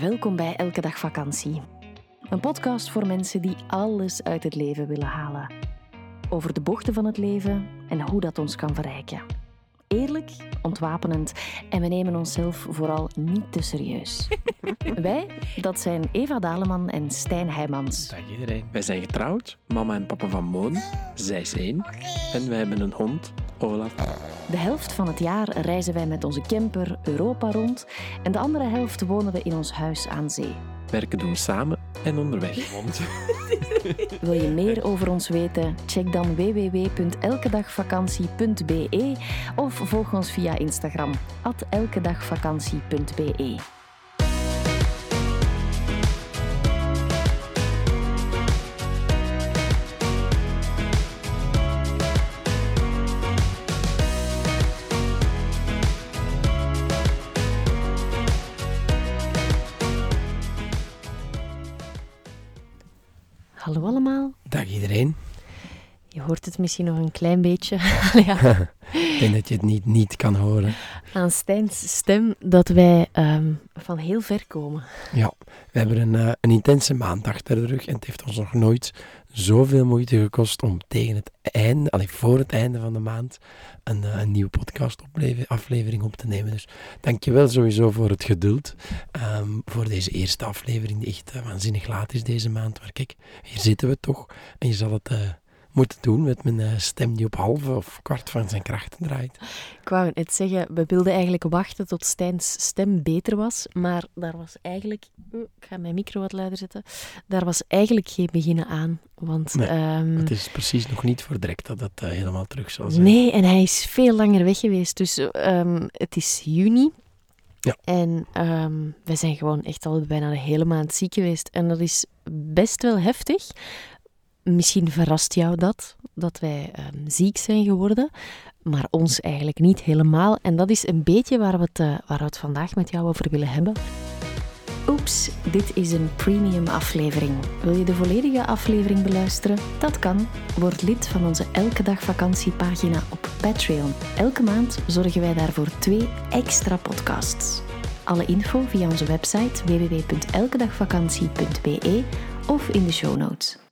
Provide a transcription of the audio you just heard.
Welkom bij Elke Dag Vakantie. Een podcast voor mensen die alles uit het leven willen halen. Over de bochten van het leven en hoe dat ons kan verrijken. Eerlijk, ontwapenend en we nemen onszelf vooral niet te serieus. Wij, dat zijn Eva Daleman en Stijn Heijmans. Dag iedereen. Wij zijn getrouwd, mama en papa van Moon. Zij is één. En wij hebben een hond, Olaf. De helft van het jaar reizen wij met onze camper Europa rond en de andere helft wonen we in ons huis aan zee. Werken doen we samen en onderweg. Wil je meer over ons weten? Check dan www.elkedagvakantie.be of volg ons via Instagram elkedagvakantie.be. Hallo allemaal. Dag iedereen. Je hoort het misschien nog een klein beetje ja, Ik denk dat je het niet, niet kan horen. aan Stijn's stem dat wij ehm, van heel ver komen. Ja, we hebben een, eh, een intense maand achter de rug en het heeft ons nog nooit zoveel moeite gekost om tegen het einde, allee, voor het einde van de maand, een, eh, een nieuwe podcast aflevering op te nemen. Dus dankjewel sowieso voor het geduld, ehm, voor deze eerste aflevering die echt eh, waanzinnig laat is deze maand. Maar kijk, hier zitten we toch en je zal het moeten doen met mijn eh, stem die op halve of kwart van zijn krachten draait. Ik wou net zeggen, we wilden eigenlijk wachten tot Stijn's stem beter was, maar daar was eigenlijk... Ik ga mijn micro wat luider zetten. Daar was eigenlijk geen beginnen aan, want... Nee, ehm, Het is precies nog niet voor direct dat het eh, helemaal terug zal zijn. Nee, en hij is veel langer weg geweest. Dus ehm, het is juni. Ja. En ehm, we zijn gewoon echt al bijna de hele maand ziek geweest. En dat is best wel heftig. Misschien verrast jou dat, dat wij ehm, ziek zijn geworden. Maar ons eigenlijk niet helemaal. En dat is een beetje waar we het, eh, waar we het vandaag met jou over willen hebben. Oeps, dit is een premium aflevering. Wil je de volledige aflevering beluisteren? Dat kan. Word lid van onze Elke Dag Vakantiepagina op Patreon. Elke maand zorgen wij daarvoor twee extra podcasts. Alle info via onze website www.elkedagvakantie.be of in de show notes.